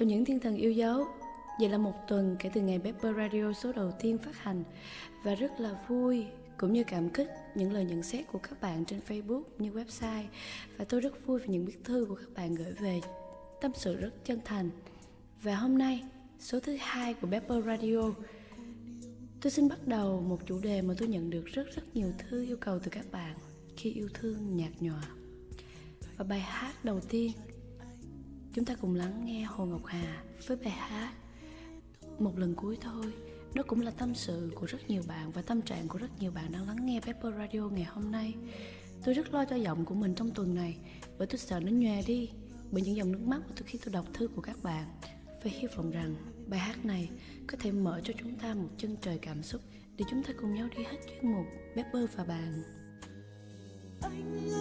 cho những thiên thần yêu dấu Vậy là một tuần kể từ ngày Pepper Radio số đầu tiên phát hành. Và rất là vui cũng như cảm kích những lời nhận xét của các bạn trên Facebook như website. Và tôi rất vui về những bức thư của các bạn gửi về Tâm sự rất chân thành. Và hôm nay, số thứ hai của Pepper Radio Tôi xin bắt đầu một chủ đề mà tôi nhận được rất rất nhiều thư yêu cầu từ các bạn khi yêu thương nhạt nhòa. Và bài hát đầu tiên chúng ta cùng lắng nghe Hồ Ngọc Hà với bài hát Một lần cuối thôi. Đó cũng là tâm sự của rất nhiều bạn và tâm trạng của rất nhiều bạn đang lắng nghe Pepper Radio ngày hôm nay. Tôi rất lo cho giọng của mình trong tuần này, bởi tôi sợ nó nhòe đi bởi những dòng nước mắt từ khi tôi đọc thư của các bạn và hy vọng rằng bài hát này có thể mở cho chúng ta một chân trời cảm xúc để chúng ta cùng nhau đi hết chuyên mục Pepper và bạn. Anh là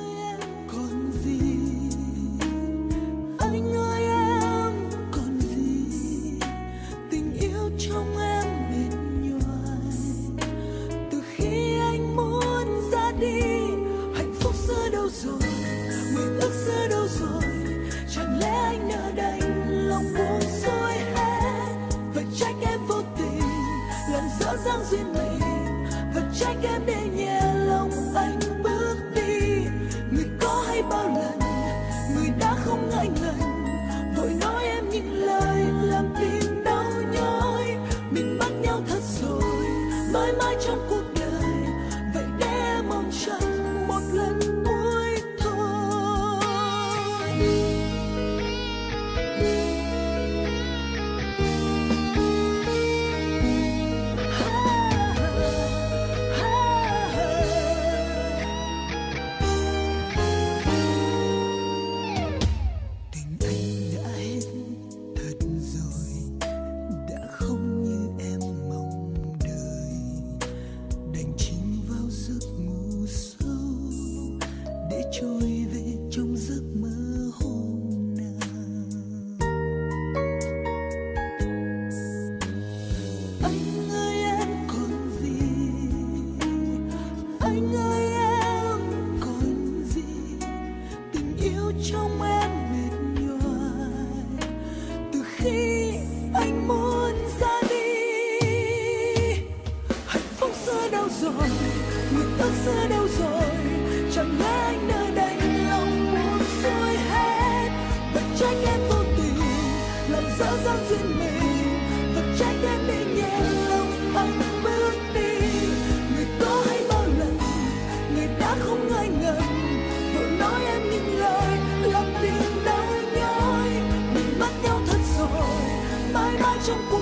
中国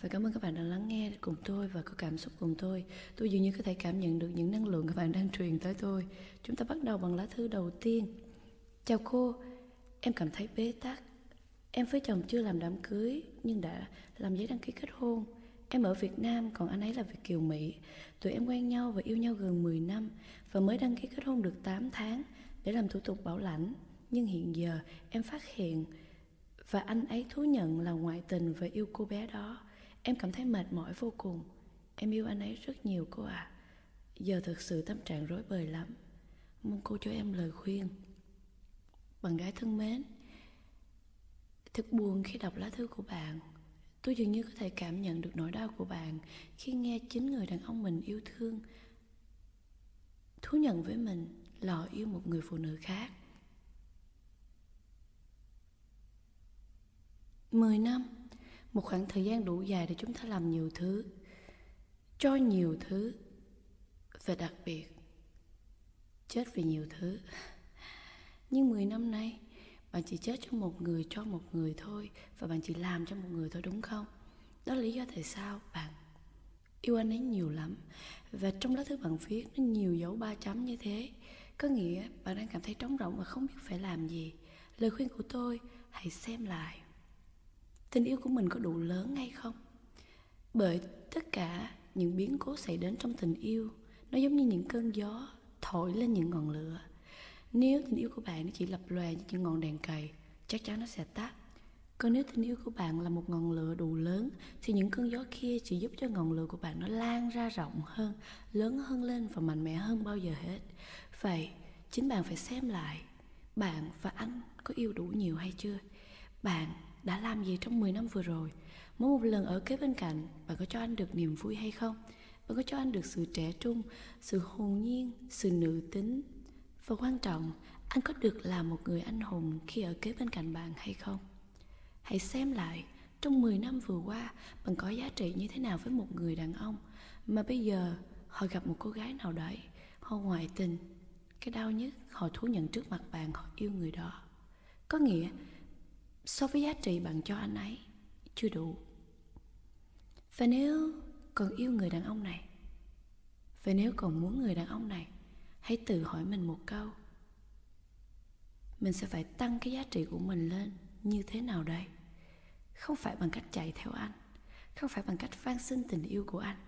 và cảm ơn các bạn đã lắng nghe cùng tôi và có cảm xúc cùng tôi. Tôi dường như có thể cảm nhận được những năng lượng các bạn đang truyền tới tôi. Chúng ta bắt đầu bằng lá thư đầu tiên. Chào cô, em cảm thấy bế tắc. Em với chồng chưa làm đám cưới nhưng đã làm giấy đăng ký kết hôn. Em ở Việt Nam còn anh ấy là Việt Kiều Mỹ. Tụi em quen nhau và yêu nhau gần 10 năm và mới đăng ký kết hôn được 8 tháng để làm thủ tục bảo lãnh. Nhưng hiện giờ em phát hiện và anh ấy thú nhận là ngoại tình và yêu cô bé đó. Em cảm thấy mệt mỏi vô cùng. Em yêu anh ấy rất nhiều cô ạ. Giờ thực sự tâm trạng rối bời lắm. Mong cô cho em lời khuyên. Bạn gái thân mến, thật buồn khi đọc lá thư của bạn. Tôi dường như có thể cảm nhận được nỗi đau của bạn khi nghe chính người đàn ông mình yêu thương thú nhận với mình lọ yêu một người phụ nữ khác. 10 năm, một khoảng thời gian đủ dài để chúng ta làm nhiều thứ, cho nhiều thứ và đặc biệt chết vì nhiều thứ. Nhưng 10 năm nay, bạn chỉ chết cho một người cho một người thôi và bạn chỉ làm cho một người thôi đúng không? Đó là lý do tại sao bạn yêu anh ấy nhiều lắm và trong lá thư bạn viết nó nhiều dấu ba chấm như thế có nghĩa bạn đang cảm thấy trống rỗng và không biết phải làm gì lời khuyên của tôi hãy xem lại tình yêu của mình có đủ lớn hay không? Bởi tất cả những biến cố xảy đến trong tình yêu, nó giống như những cơn gió thổi lên những ngọn lửa. Nếu tình yêu của bạn nó chỉ lập lòe như những ngọn đèn cầy, chắc chắn nó sẽ tắt. Còn nếu tình yêu của bạn là một ngọn lửa đủ lớn, thì những cơn gió kia chỉ giúp cho ngọn lửa của bạn nó lan ra rộng hơn, lớn hơn lên và mạnh mẽ hơn bao giờ hết. Vậy, chính bạn phải xem lại, bạn và anh có yêu đủ nhiều hay chưa? Bạn đã làm gì trong 10 năm vừa rồi? Mỗi một lần ở kế bên cạnh, bạn có cho anh được niềm vui hay không? Bạn có cho anh được sự trẻ trung, sự hồn nhiên, sự nữ tính? Và quan trọng, anh có được là một người anh hùng khi ở kế bên cạnh bạn hay không? Hãy xem lại, trong 10 năm vừa qua, bạn có giá trị như thế nào với một người đàn ông? Mà bây giờ, họ gặp một cô gái nào đấy, họ ngoại tình, cái đau nhất họ thú nhận trước mặt bạn, họ yêu người đó. Có nghĩa so với giá trị bạn cho anh ấy, chưa đủ. Và nếu còn yêu người đàn ông này, và nếu còn muốn người đàn ông này, hãy tự hỏi mình một câu. Mình sẽ phải tăng cái giá trị của mình lên như thế nào đây? Không phải bằng cách chạy theo anh, không phải bằng cách van xin tình yêu của anh.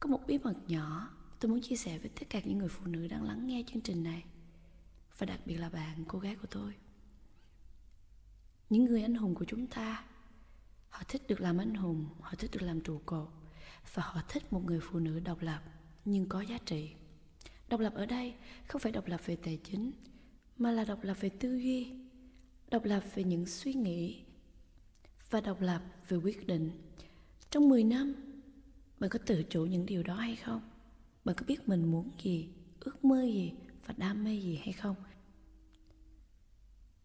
Có một bí mật nhỏ tôi muốn chia sẻ với tất cả những người phụ nữ đang lắng nghe chương trình này, và đặc biệt là bạn, cô gái của tôi những người anh hùng của chúng ta, họ thích được làm anh hùng, họ thích được làm trụ cột và họ thích một người phụ nữ độc lập nhưng có giá trị. Độc lập ở đây không phải độc lập về tài chính, mà là độc lập về tư duy, độc lập về những suy nghĩ và độc lập về quyết định. Trong 10 năm, bạn có tự chủ những điều đó hay không? Bạn có biết mình muốn gì, ước mơ gì và đam mê gì hay không?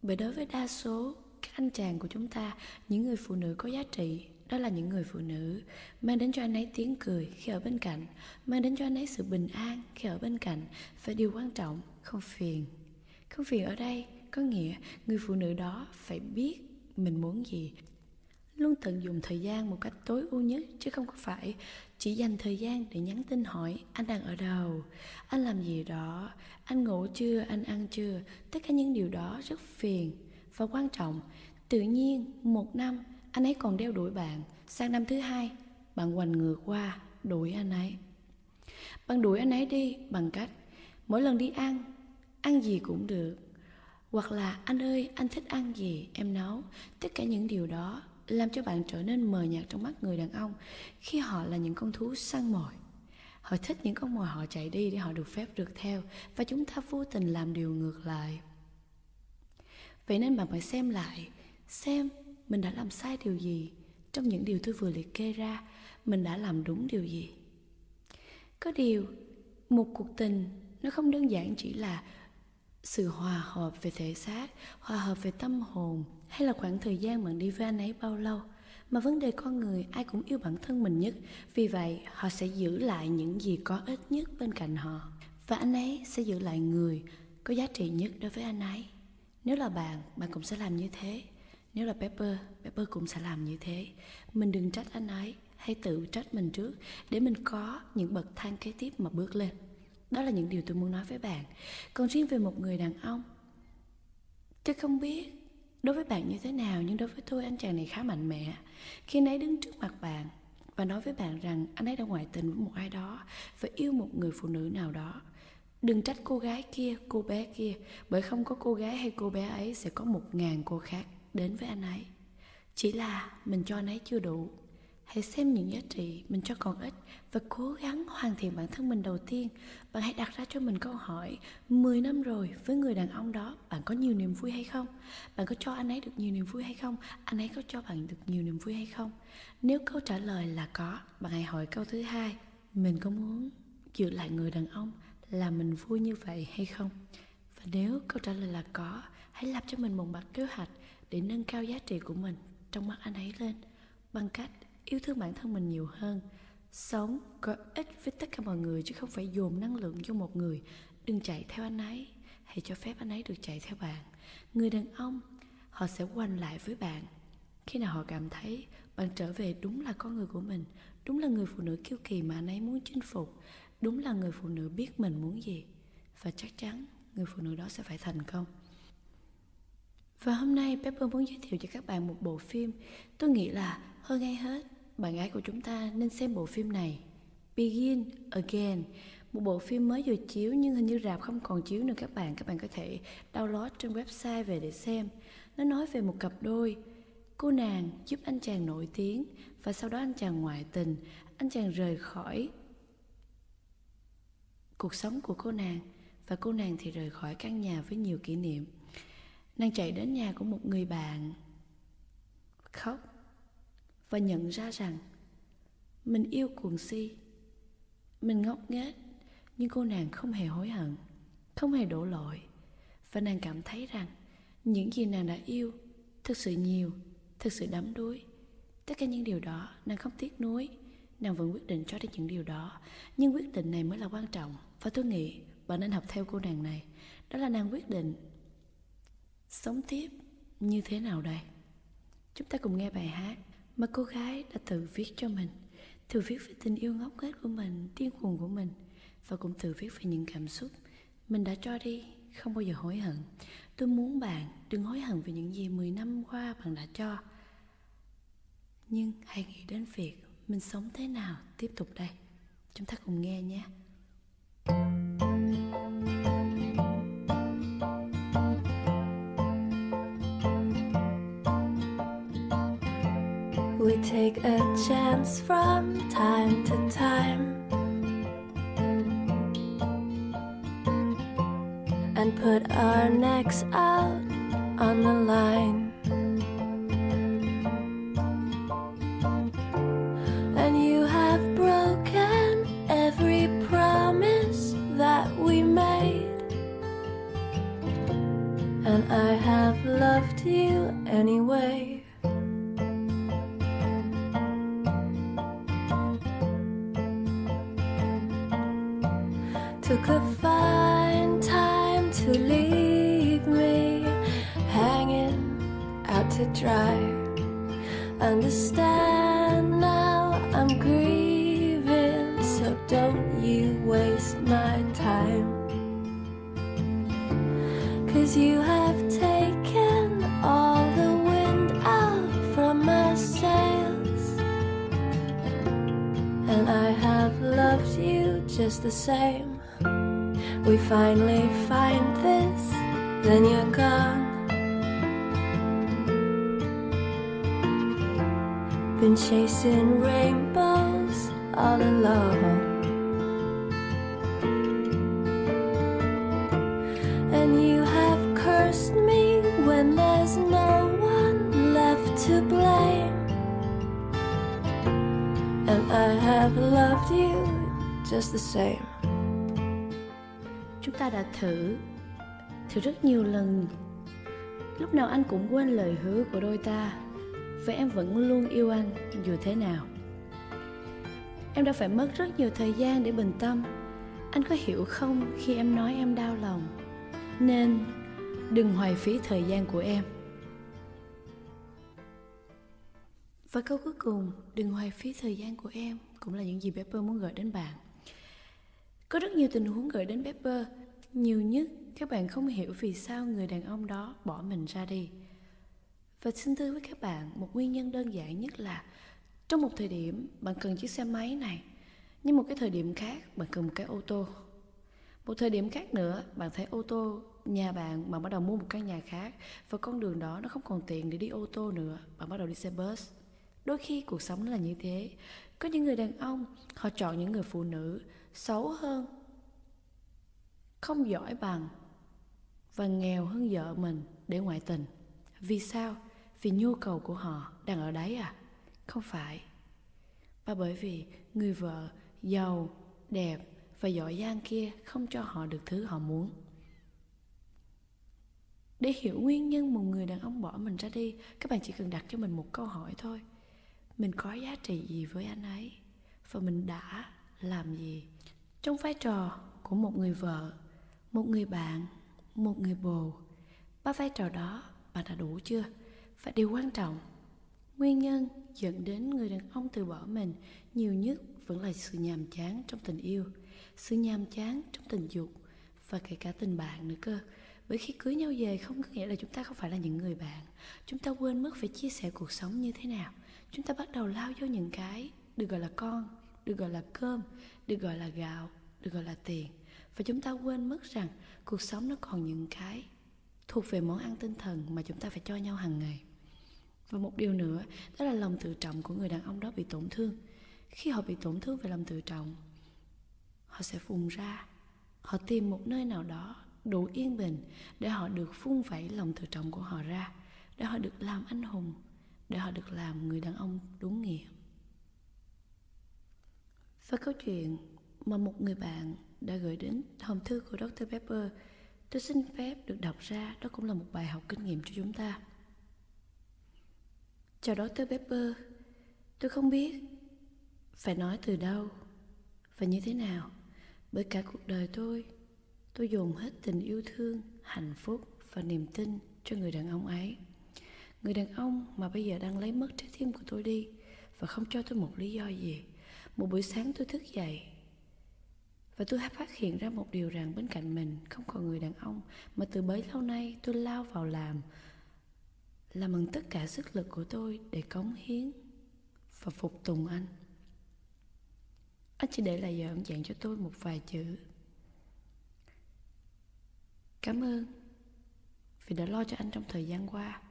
Bởi đối với đa số các anh chàng của chúng ta, những người phụ nữ có giá trị, đó là những người phụ nữ, mang đến cho anh ấy tiếng cười khi ở bên cạnh, mang đến cho anh ấy sự bình an khi ở bên cạnh. Và điều quan trọng, không phiền. Không phiền ở đây, có nghĩa người phụ nữ đó phải biết mình muốn gì. Luôn tận dụng thời gian một cách tối ưu nhất, chứ không có phải chỉ dành thời gian để nhắn tin hỏi anh đang ở đâu, anh làm gì đó, anh ngủ chưa, anh ăn chưa. Tất cả những điều đó rất phiền và quan trọng, tự nhiên một năm anh ấy còn đeo đuổi bạn sang năm thứ hai bạn hoành ngược qua đuổi anh ấy. Bạn đuổi anh ấy đi bằng cách mỗi lần đi ăn ăn gì cũng được. Hoặc là anh ơi, anh thích ăn gì, em nấu. Tất cả những điều đó làm cho bạn trở nên mờ nhạt trong mắt người đàn ông khi họ là những con thú săn mồi. Họ thích những con mồi họ chạy đi để họ được phép rượt theo và chúng ta vô tình làm điều ngược lại vậy nên bạn phải xem lại, xem mình đã làm sai điều gì trong những điều tôi vừa liệt kê ra, mình đã làm đúng điều gì. Có điều, một cuộc tình nó không đơn giản chỉ là sự hòa hợp về thể xác, hòa hợp về tâm hồn hay là khoảng thời gian bạn đi với anh ấy bao lâu, mà vấn đề con người ai cũng yêu bản thân mình nhất. Vì vậy, họ sẽ giữ lại những gì có ích nhất bên cạnh họ, và anh ấy sẽ giữ lại người có giá trị nhất đối với anh ấy nếu là bạn bạn cũng sẽ làm như thế. Nếu là pepper pepper cũng sẽ làm như thế. Mình đừng trách anh ấy hay tự trách mình trước, để mình có những bậc thang kế tiếp mà bước lên. Đó là những điều tôi muốn nói với bạn. Còn riêng về một người đàn ông tôi không biết đối với bạn như thế nào, nhưng đối với tôi, anh chàng này khá mạnh mẽ. Khi anh ấy đứng trước mặt bạn và nói với bạn rằng anh ấy đã ngoại tình với một ai đó và yêu một người phụ nữ nào đó đừng trách cô gái kia, cô bé kia, bởi không có cô gái hay cô bé ấy sẽ có một ngàn cô khác đến với anh ấy. Chỉ là mình cho anh ấy chưa đủ. Hãy xem những giá trị mình cho còn ít và cố gắng hoàn thiện bản thân mình đầu tiên. Bạn hãy đặt ra cho mình câu hỏi 10 năm rồi, với người đàn ông đó, bạn có nhiều niềm vui hay không? Bạn có cho anh ấy được nhiều niềm vui hay không? Anh ấy có cho bạn được nhiều niềm vui hay không? Nếu câu trả lời là có, bạn hãy hỏi câu thứ hai, mình có muốn giữ lại người đàn ông là mình vui như vậy hay không? Và nếu câu trả lời là có, hãy lập cho mình một bản kế hoạch để nâng cao giá trị của mình trong mắt anh ấy lên. Bằng cách yêu thương bản thân mình nhiều hơn. Sống có ích với tất cả mọi người chứ không phải dồn năng lượng cho một người. Đừng chạy theo anh ấy. Hãy cho phép anh ấy được chạy theo bạn. Người đàn ông, họ sẽ quanh lại với bạn. Khi nào họ cảm thấy bạn trở về đúng là con người của mình, đúng là người phụ nữ kiêu kỳ mà anh ấy muốn chinh phục đúng là người phụ nữ biết mình muốn gì, và chắc chắn người phụ nữ đó sẽ phải thành công. Và hôm nay Pepper muốn giới thiệu cho các bạn một bộ phim. Tôi nghĩ là hơn ai hết, bạn gái của chúng ta nên xem bộ phim này. Begin Again, một bộ phim mới vừa chiếu nhưng hình như rạp không còn chiếu nữa các bạn. Các bạn có thể download trên website về để xem. Nó nói về một cặp đôi. Cô nàng giúp anh chàng nổi tiếng và sau đó anh chàng ngoại tình. Anh chàng rời khỏi cuộc sống của cô nàng. Và cô nàng thì rời khỏi căn nhà với nhiều kỷ niệm. Nàng chạy đến nhà của một người bạn, khóc và nhận ra rằng mình yêu cuồng si. Mình ngốc nghếch, nhưng cô nàng không hề hối hận, không hề đổ lỗi. Và nàng cảm thấy rằng những gì nàng đã yêu thực sự nhiều, thực sự đắm đuối. Tất cả những điều đó nàng không tiếc nuối nàng vẫn quyết định cho đi những điều đó. Nhưng quyết định này mới là quan trọng. Và tôi nghĩ bạn nên học theo cô nàng này. Đó là nàng quyết định sống tiếp như thế nào đây? Chúng ta cùng nghe bài hát mà cô gái đã tự viết cho mình. Tự viết về tình yêu ngốc nghếch của mình, điên cuồng của mình. Và cũng tự viết về những cảm xúc mình đã cho đi, không bao giờ hối hận. Tôi muốn bạn đừng hối hận về những gì 10 năm qua bạn đã cho. Nhưng hãy nghĩ đến việc mình sống thế nào? Tiếp tục đây. Chúng ta cùng nghe nhé. We take a chance from time to time and put our necks out on the line. Out to dry. Understand now I'm grieving, so don't you waste my time. Cause you have taken all the wind out from my sails. And I have loved you just the same. We finally find this, then you're gone. Been chasing rainbows all alone. And you have cursed me when there's no one left to blame. And I have loved you just the same. chúng ta đã thử thử rất nhiều lần lúc nào anh cũng quên lời hứa của đôi ta và em vẫn luôn yêu anh, dù thế nào. Em đã phải mất rất nhiều thời gian để bình tâm. Anh có hiểu không khi em nói em đau lòng? Nên đừng hoài phí thời gian của em. Và câu cuối cùng, đừng hoài phí thời gian của em cũng là những gì Pepper muốn gửi đến bạn. Có rất nhiều tình huống gửi đến Pepper, nhiều nhất các bạn không hiểu vì sao người đàn ông đó bỏ mình ra đi và xin thưa với các bạn, một nguyên nhân đơn giản nhất là trong một thời điểm bạn cần chiếc xe máy này, nhưng một cái thời điểm khác bạn cần một cái ô tô. Một thời điểm khác nữa, bạn thấy ô tô nhà bạn bạn bắt đầu mua một căn nhà khác và con đường đó nó không còn tiện để đi ô tô nữa, bạn bắt đầu đi xe bus. Đôi khi cuộc sống nó là như thế. Có những người đàn ông, họ chọn những người phụ nữ xấu hơn, không giỏi bằng và nghèo hơn vợ mình để ngoại tình. Vì sao? Vì nhu cầu của họ đang ở đấy à? Không phải. Và bởi vì người vợ, giàu, đẹp và giỏi giang kia không cho họ được thứ họ muốn. Để hiểu nguyên nhân một người đàn ông bỏ mình ra đi, các bạn chỉ cần đặt cho mình một câu hỏi thôi. Mình có giá trị gì với anh ấy? Và mình đã làm gì? Trong vai trò của một người vợ, một người bạn, một người bồ, ba vai trò đó bạn đã đủ chưa? Và điều quan trọng, nguyên nhân dẫn đến người đàn ông từ bỏ mình nhiều nhất vẫn là sự nhàm chán trong tình yêu, sự nhàm chán trong tình dục và kể cả tình bạn nữa cơ. Bởi khi cưới nhau về không có nghĩa là chúng ta không phải là những người bạn. Chúng ta quên mất phải chia sẻ cuộc sống như thế nào. Chúng ta bắt đầu lao vô những cái được gọi là con, được gọi là cơm, được gọi là gạo, được gọi là tiền. Và chúng ta quên mất rằng cuộc sống nó còn những cái thuộc về món ăn tinh thần mà chúng ta phải cho nhau hàng ngày và một điều nữa, đó là lòng tự trọng của người đàn ông đó bị tổn thương. Khi họ bị tổn thương về lòng tự trọng, họ sẽ vùng ra. Họ tìm một nơi nào đó đủ yên bình để họ được phun vẩy lòng tự trọng của họ ra, để họ được làm anh hùng, để họ được làm người đàn ông đúng nghĩa. Và câu chuyện mà một người bạn đã gửi đến hòm thư của Dr. Pepper, tôi xin phép được đọc ra. Đó cũng là một bài học kinh nghiệm cho chúng ta chào Dr. Pepper. Tôi không biết phải nói từ đâu và như thế nào. Bởi cả cuộc đời tôi tôi dồn hết tình yêu thương, hạnh phúc và niềm tin cho người đàn ông ấy. Người đàn ông mà bây giờ đang lấy mất trái tim của tôi đi và không cho tôi một lý do gì. Một buổi sáng tôi thức dậy và tôi phát hiện ra một điều rằng bên cạnh mình không còn người đàn ông mà từ bấy lâu nay tôi lao vào làm làm bằng tất cả sức lực của tôi để cống hiến và phục tùng anh. Anh chỉ để lại giờ ông dặn cho tôi một vài chữ. Cảm ơn vì đã lo cho anh trong thời gian qua.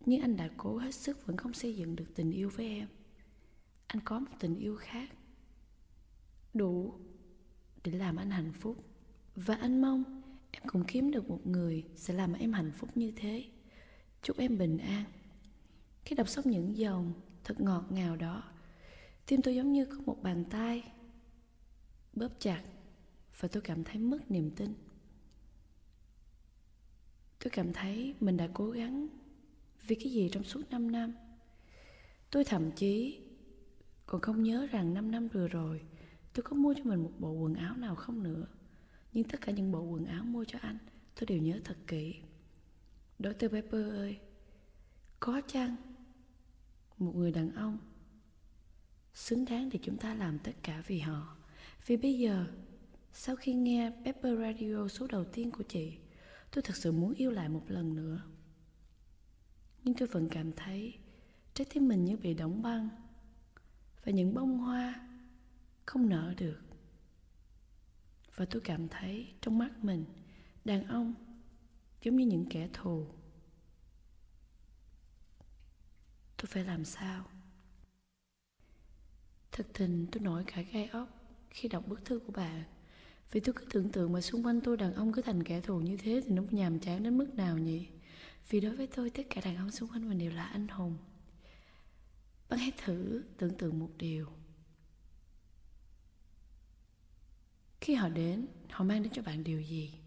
Nhưng anh đã cố hết sức vẫn không xây dựng được tình yêu với em. Anh có một tình yêu khác, đủ để làm anh hạnh phúc. Và anh mong em cũng kiếm được một người sẽ làm em hạnh phúc như thế chúc em bình an. Khi đọc xong những dòng thật ngọt ngào đó, tim tôi giống như có một bàn tay bóp chặt và tôi cảm thấy mất niềm tin. Tôi cảm thấy mình đã cố gắng vì cái gì trong suốt 5 năm. Tôi thậm chí còn không nhớ rằng 5 năm vừa rồi tôi có mua cho mình một bộ quần áo nào không nữa. Nhưng tất cả những bộ quần áo mua cho anh, tôi đều nhớ thật kỹ. Dr. Pepper ơi, có chăng một người đàn ông xứng đáng để chúng ta làm tất cả vì họ vì bây giờ, sau khi nghe Pepper Radio số đầu tiên của chị, tôi thật sự muốn yêu lại một lần nữa nhưng tôi vẫn cảm thấy trái tim mình như bị đóng băng và những bông hoa không nở được và tôi cảm thấy trong mắt mình, đàn ông giống như những kẻ thù. Tôi phải làm sao? Thật tình, tôi nổi cả gai ốc khi đọc bức thư của bạn vì tôi cứ tưởng tượng mà xung quanh tôi đàn ông cứ thành kẻ thù như thế thì nó nhàm chán đến mức nào nhỉ? Vì đối với tôi, tất cả đàn ông xung quanh mình đều là anh hùng. Bạn hãy thử tưởng tượng một điều. Khi họ đến, họ mang đến cho bạn điều gì?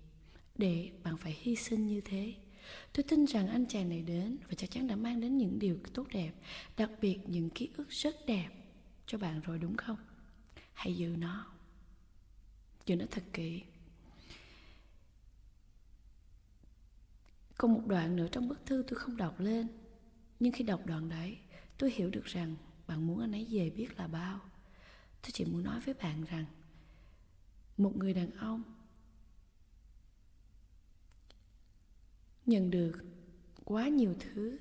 Để bạn phải hy sinh như thế. Tôi tin rằng anh chàng này đến và chắc chắn đã mang đến những điều tốt đẹp, đặc biệt những ký ức rất đẹp cho bạn rồi, đúng không? Hãy giữ nó. Giữ nó thật kỹ. Còn một đoạn nữa trong bức thư tôi không đọc lên, nhưng khi đọc đoạn đấy, tôi hiểu được rằng bạn muốn anh ấy về biết là bao. Tôi chỉ muốn nói với bạn rằng, một người đàn ông nhận được quá nhiều thứ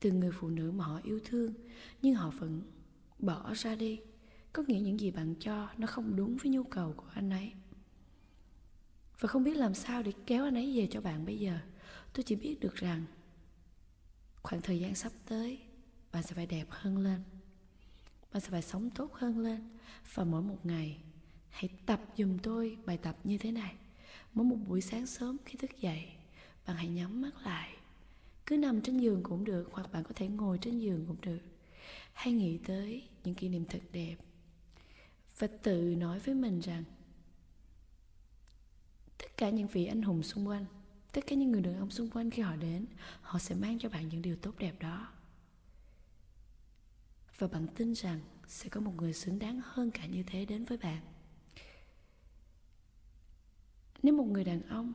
từ người phụ nữ mà họ yêu thương, nhưng họ vẫn bỏ ra đi. Có nghĩa những gì bạn cho nó không đúng với nhu cầu của anh ấy. Và không biết làm sao để kéo anh ấy về cho bạn bây giờ. Tôi chỉ biết được rằng khoảng thời gian sắp tới, bạn sẽ phải đẹp hơn lên. Bạn sẽ phải sống tốt hơn lên. Và mỗi một ngày, hãy tập dùm tôi bài tập như thế này. Mỗi một buổi sáng sớm khi thức dậy bạn hãy nhắm mắt lại. Cứ nằm trên giường cũng được, hoặc bạn có thể ngồi trên giường cũng được. Hãy nghĩ tới những kỷ niệm thật đẹp và tự nói với mình rằng, tất cả những vị anh hùng xung quanh, tất cả những người đàn ông xung quanh khi họ đến, họ sẽ mang cho bạn những điều tốt đẹp đó. Và bạn tin rằng sẽ có một người xứng đáng hơn cả như thế đến với bạn. Nếu một người đàn ông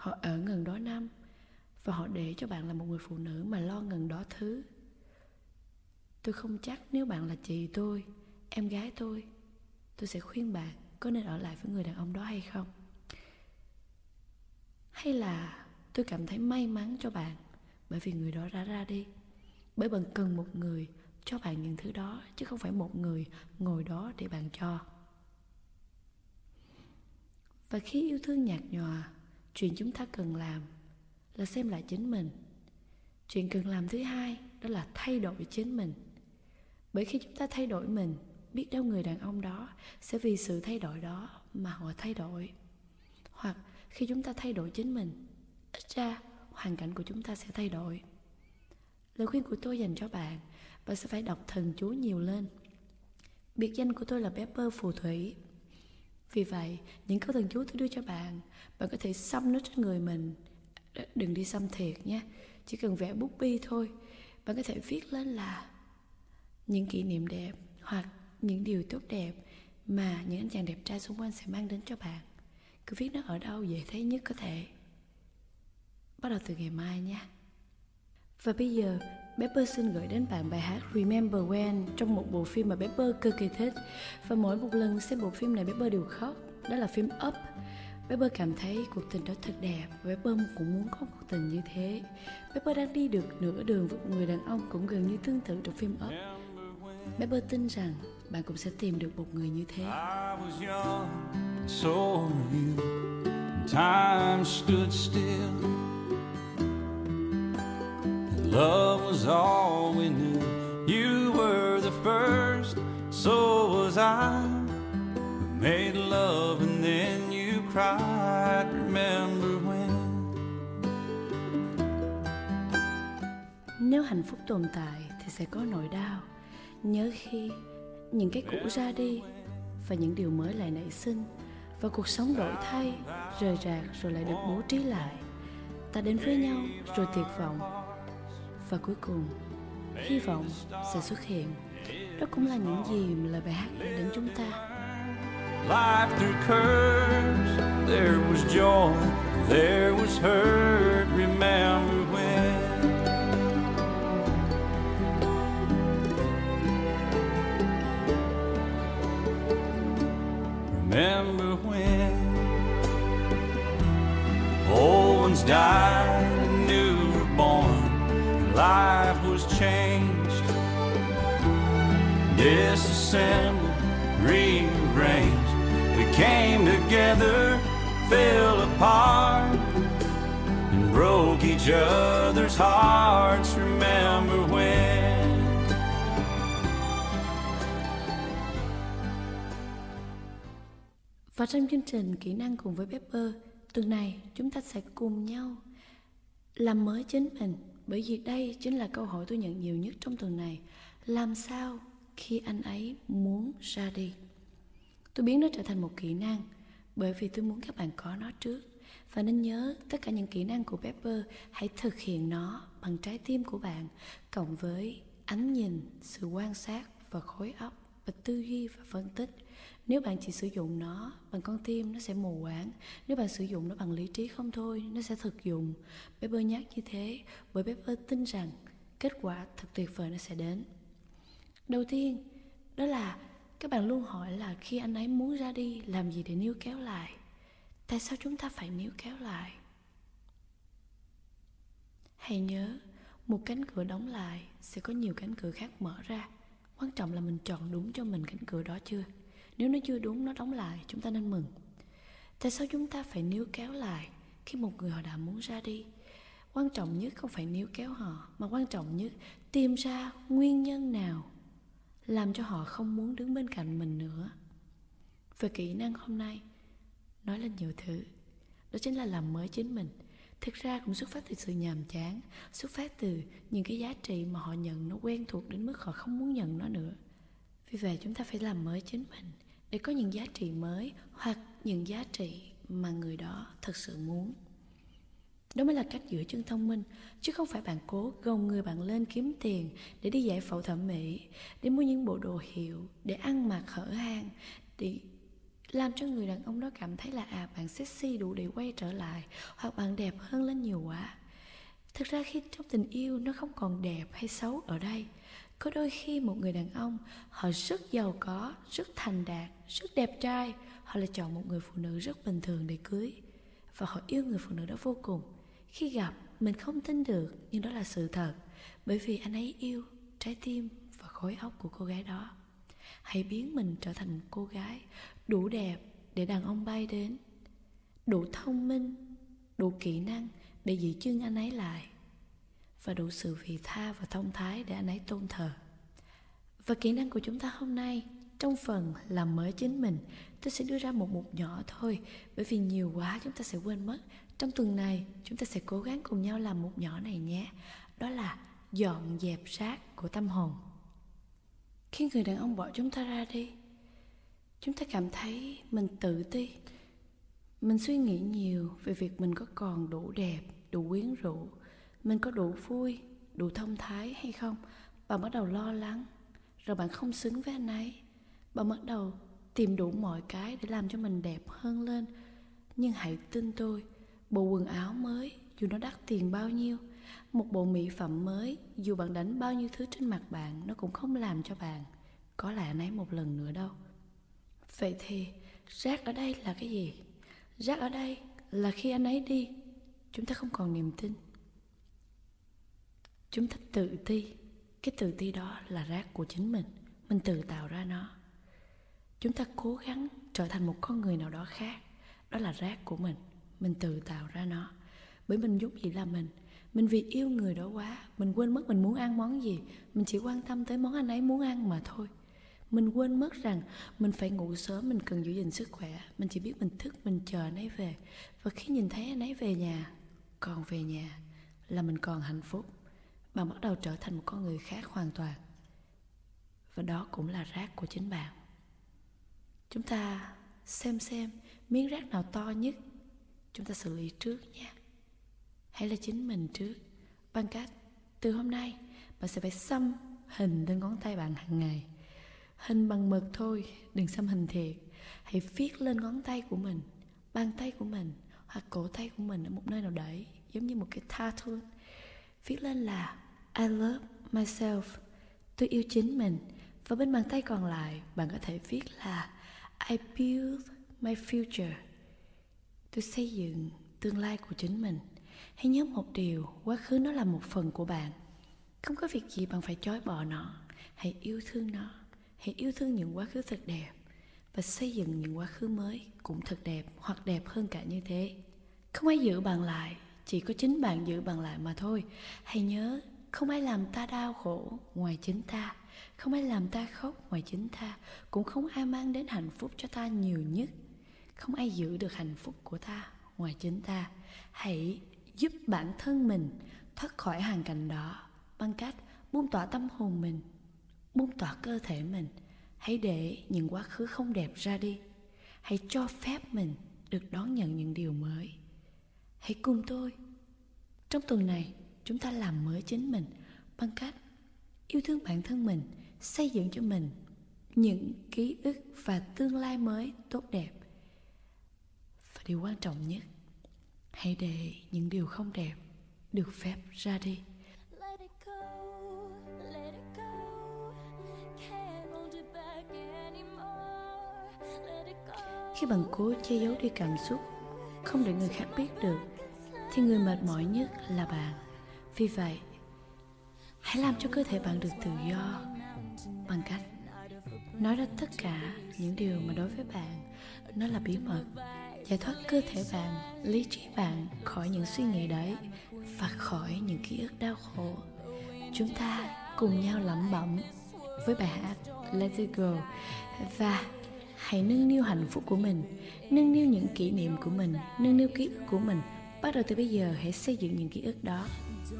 họ ở ngần đó năm, và họ để cho bạn là một người phụ nữ mà lo ngần đó thứ. Tôi không chắc nếu bạn là chị tôi, em gái tôi tôi sẽ khuyên bạn có nên ở lại với người đàn ông đó hay không. Hay là tôi cảm thấy may mắn cho bạn bởi vì người đó đã ra đi, bởi bạn cần một người cho bạn những thứ đó, chứ không phải một người ngồi đó để bạn cho. Và khi yêu thương nhạt nhòa chuyện chúng ta cần làm là xem lại chính mình. Chuyện cần làm thứ hai đó là thay đổi chính mình. Bởi khi chúng ta thay đổi mình, biết đâu người đàn ông đó sẽ vì sự thay đổi đó mà họ thay đổi. Hoặc khi chúng ta thay đổi chính mình, ít ra hoàn cảnh của chúng ta sẽ thay đổi. Lời khuyên của tôi dành cho bạn bạn sẽ phải đọc thần chú nhiều lên. Biệt danh của tôi là Pepper phù thủy vì vậy, những câu thần chú tôi đưa cho bạn bạn có thể xăm nó trên người mình. Đừng đi xăm thiệt nhé, chỉ cần vẽ bút bi thôi. Bạn có thể viết lên là những kỷ niệm đẹp hoặc những điều tốt đẹp mà những anh chàng đẹp trai xung quanh sẽ mang đến cho bạn. Cứ viết nó ở đâu dễ thấy nhất có thể. Bắt đầu từ ngày mai nha và bây giờ Pepper xin gửi đến bạn bài hát Remember When trong một bộ phim mà Pepper cực kỳ thích. Và mỗi một lần xem bộ phim này Pepper đều khóc. Đó là phim Up. Pepper cảm thấy cuộc tình đó thật đẹp và Pepper cũng muốn có cuộc tình như thế. Pepper đang đi được nửa đường với một người đàn ông cũng gần như tương tự trong phim Up. Pepper tin rằng bạn cũng sẽ tìm được một người như thế. I was young, so were you. Time stood still. Love was all we knew. You were the first, so was I. We made love and then you cried. Remember when? Nếu hạnh phúc tồn tại thì sẽ có nỗi đau Nhớ khi những cái cũ ra đi Và những điều mới lại nảy sinh Và cuộc sống đổi thay Rời rạc rồi lại được bố trí lại Ta đến với nhau rồi tuyệt vọng và cuối cùng Hy vọng sẽ xuất hiện Đó cũng là những gì mà lời bài hát gửi đến chúng ta Life through curves, there was joy, there was hurt. Remember when? Remember when? Old ones died life was changed disassembled, rearranged. We came together, fell apart, and broke each other's hearts. Remember when? Và trong chương trình Kỹ năng cùng với Pepper Tuần này chúng ta sẽ cùng nhau Làm mới chính mình bởi vì đây chính là câu hỏi tôi nhận nhiều nhất trong tuần này. Làm sao khi anh ấy muốn ra đi? Tôi biến nó trở thành một kỹ năng Bởi vì tôi muốn các bạn có nó trước. Và nên nhớ tất cả những kỹ năng của Pepper Hãy thực hiện nó bằng trái tim của bạn Cộng với ánh nhìn, sự quan sát và khối óc Và tư duy và phân tích nếu bạn chỉ sử dụng nó bằng con tim, nó sẽ mù quáng. Nếu bạn sử dụng nó bằng lý trí không thôi, Nó sẽ thực dụng. Pepper nhắc như thế Bởi Pepper tin rằng kết quả thật tuyệt vời nó sẽ đến. Đầu tiên, Đó là các bạn luôn hỏi là khi anh ấy muốn ra đi, Làm gì để níu kéo lại? Tại sao chúng ta phải níu kéo lại? Hãy nhớ, Một cánh cửa đóng lại Sẽ có nhiều cánh cửa khác mở ra. Quan trọng là mình chọn đúng cho mình cánh cửa đó chưa? Nếu nó chưa đúng, nó đóng lại, chúng ta nên mừng. Tại sao chúng ta phải níu kéo lại khi một người họ đã muốn ra đi? Quan trọng nhất không phải níu kéo họ, mà quan trọng nhất tìm ra nguyên nhân nào làm cho họ không muốn đứng bên cạnh mình nữa. Về kỹ năng hôm nay, nói lên nhiều thứ. Đó chính là làm mới chính mình. Thực ra cũng xuất phát từ sự nhàm chán, xuất phát từ những cái giá trị mà họ nhận nó quen thuộc đến mức họ không muốn nhận nó nữa vì vậy chúng ta phải làm mới chính mình để có những giá trị mới hoặc những giá trị mà người đó thật sự muốn. Đó mới là cách giữ chân thông minh, chứ không phải bạn cố gồng người bạn lên kiếm tiền để đi giải phẫu thẩm mỹ, để mua những bộ đồ hiệu, để ăn mặc hở hang, để làm cho người đàn ông đó cảm thấy là à bạn sexy đủ để quay trở lại hoặc bạn đẹp hơn lên nhiều quá. Thực ra khi trong tình yêu nó không còn đẹp hay xấu ở đây có đôi khi một người đàn ông, họ rất giàu có, rất thành đạt, rất đẹp trai. Họ lại chọn một người phụ nữ rất bình thường để cưới. Và họ yêu người phụ nữ đó vô cùng. Khi gặp, mình không tin được, nhưng đó là sự thật. Bởi vì anh ấy yêu trái tim và khối óc của cô gái đó. Hãy biến mình trở thành một cô gái đủ đẹp để đàn ông bay đến. Đủ thông minh, đủ kỹ năng để giữ chân anh ấy lại và đủ sự vị tha và thông thái để anh ấy tôn thờ. Và kỹ năng của chúng ta hôm nay trong phần làm mới chính mình, tôi sẽ đưa ra một mục nhỏ thôi, bởi vì nhiều quá chúng ta sẽ quên mất. Trong tuần này, chúng ta sẽ cố gắng cùng nhau làm mục nhỏ này nhé. Đó là dọn dẹp rác của tâm hồn. Khi người đàn ông bỏ chúng ta ra đi, chúng ta cảm thấy mình tự ti. Mình suy nghĩ nhiều về việc mình có còn đủ đẹp, đủ quyến rũ mình có đủ vui, đủ thông thái hay không? Bạn bắt đầu lo lắng, rồi bạn không xứng với anh ấy. Bạn bắt đầu tìm đủ mọi cái để làm cho mình đẹp hơn lên. Nhưng hãy tin tôi, bộ quần áo mới dù nó đắt tiền bao nhiêu, một bộ mỹ phẩm mới dù bạn đánh bao nhiêu thứ trên mặt bạn, nó cũng không làm cho bạn có lại anh ấy một lần nữa đâu. Vậy thì rác ở đây là cái gì? Rác ở đây là khi anh ấy đi, chúng ta không còn niềm tin chúng ta tự ti. Cái tự ti đó là rác của chính mình. Mình tự tạo ra nó. Chúng ta cố gắng trở thành một con người nào đó khác. Đó là rác của mình. Mình tự tạo ra nó. Bởi mình giúp gì là mình. Mình vì yêu người đó quá, mình quên mất mình muốn ăn món gì. Mình chỉ quan tâm tới món anh ấy muốn ăn mà thôi. Mình quên mất rằng mình phải ngủ sớm, mình cần giữ gìn sức khỏe. Mình chỉ biết mình thức, mình chờ anh ấy về. Và khi nhìn thấy anh ấy về nhà, còn về nhà là mình còn hạnh phúc bạn bắt đầu trở thành một con người khác hoàn toàn. Và đó cũng là rác của chính bạn. Chúng ta xem xem miếng rác nào to nhất. Chúng ta xử lý trước nha. Hãy là chính mình trước. Bằng cách, từ hôm nay, bạn sẽ phải xăm hình lên ngón tay bạn hàng ngày. Hình bằng mực thôi, đừng xăm hình thiệt. Hãy viết lên ngón tay của mình, bàn tay của mình hoặc cổ tay của mình ở một nơi nào đấy, giống như một cái tattoo viết lên là, I love myself. Tôi yêu chính mình. Và bên bàn tay còn lại, bạn có thể viết là, I build my future. Tôi xây dựng tương lai của chính mình. Hãy nhớ một điều, quá khứ nó là một phần của bạn. Không có việc gì bạn phải chối bỏ nó. Hãy yêu thương nó. Hãy yêu thương những quá khứ thật đẹp. Và xây dựng những quá khứ mới cũng thật đẹp hoặc đẹp hơn cả như thế. Không ai giữ bạn lại chỉ có chính bạn giữ bạn lại mà thôi. Hãy nhớ, không ai làm ta đau khổ ngoài chính ta. Không ai làm ta khóc ngoài chính ta. Cũng không ai mang đến hạnh phúc cho ta nhiều nhất. Không ai giữ được hạnh phúc của ta ngoài chính ta. Hãy giúp bản thân mình thoát khỏi hoàn cảnh đó bằng cách buông tỏa tâm hồn mình, buông tỏa cơ thể mình. Hãy để những quá khứ không đẹp ra đi. Hãy cho phép mình được đón nhận những điều mới. Hãy cùng tôi trong tuần này chúng ta làm mới chính mình bằng cách yêu thương bản thân mình xây dựng cho mình những ký ức và tương lai mới tốt đẹp. Và điều quan trọng nhất hãy để những điều không đẹp được phép ra đi. Khi bạn cố che giấu đi cảm xúc không để người khác biết được thì người mệt mỏi nhất là bạn. Vì vậy, hãy làm cho cơ thể bạn được tự do bằng cách nói ra tất cả những điều mà đối với bạn, nó là bí mật, giải thoát cơ thể bạn, lý trí bạn khỏi những suy nghĩ đấy và khỏi những ký ức đau khổ. Chúng ta cùng nhau lẩm bẩm với bài hát Let It Go và hãy nâng niu hạnh phúc của mình, nâng niu những kỷ niệm của mình, nâng niu ký ức của mình bắt đầu từ bây giờ, hãy xây dựng những ký ức đó.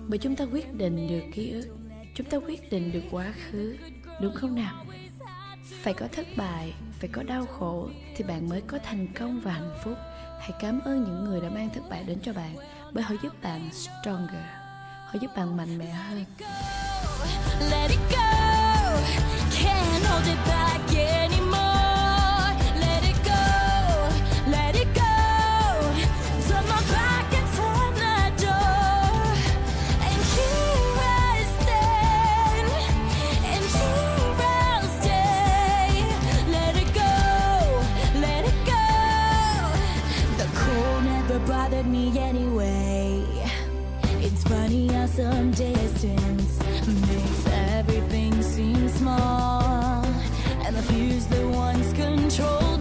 Bởi chúng ta quyết định được ký ức. Chúng ta quyết định được quá khứ. Đúng không nào? Phải có thất bại, phải có đau khổ, thì bạn mới có thành công và hạnh phúc. Hãy cảm ơn những người đã mang thất bại đến cho bạn, bởi họ giúp bạn stronger. Họ giúp bạn mạnh mẽ hơn. Let it go. Can't hold it back. funny how some distance makes everything seem small, and the views that once controlled.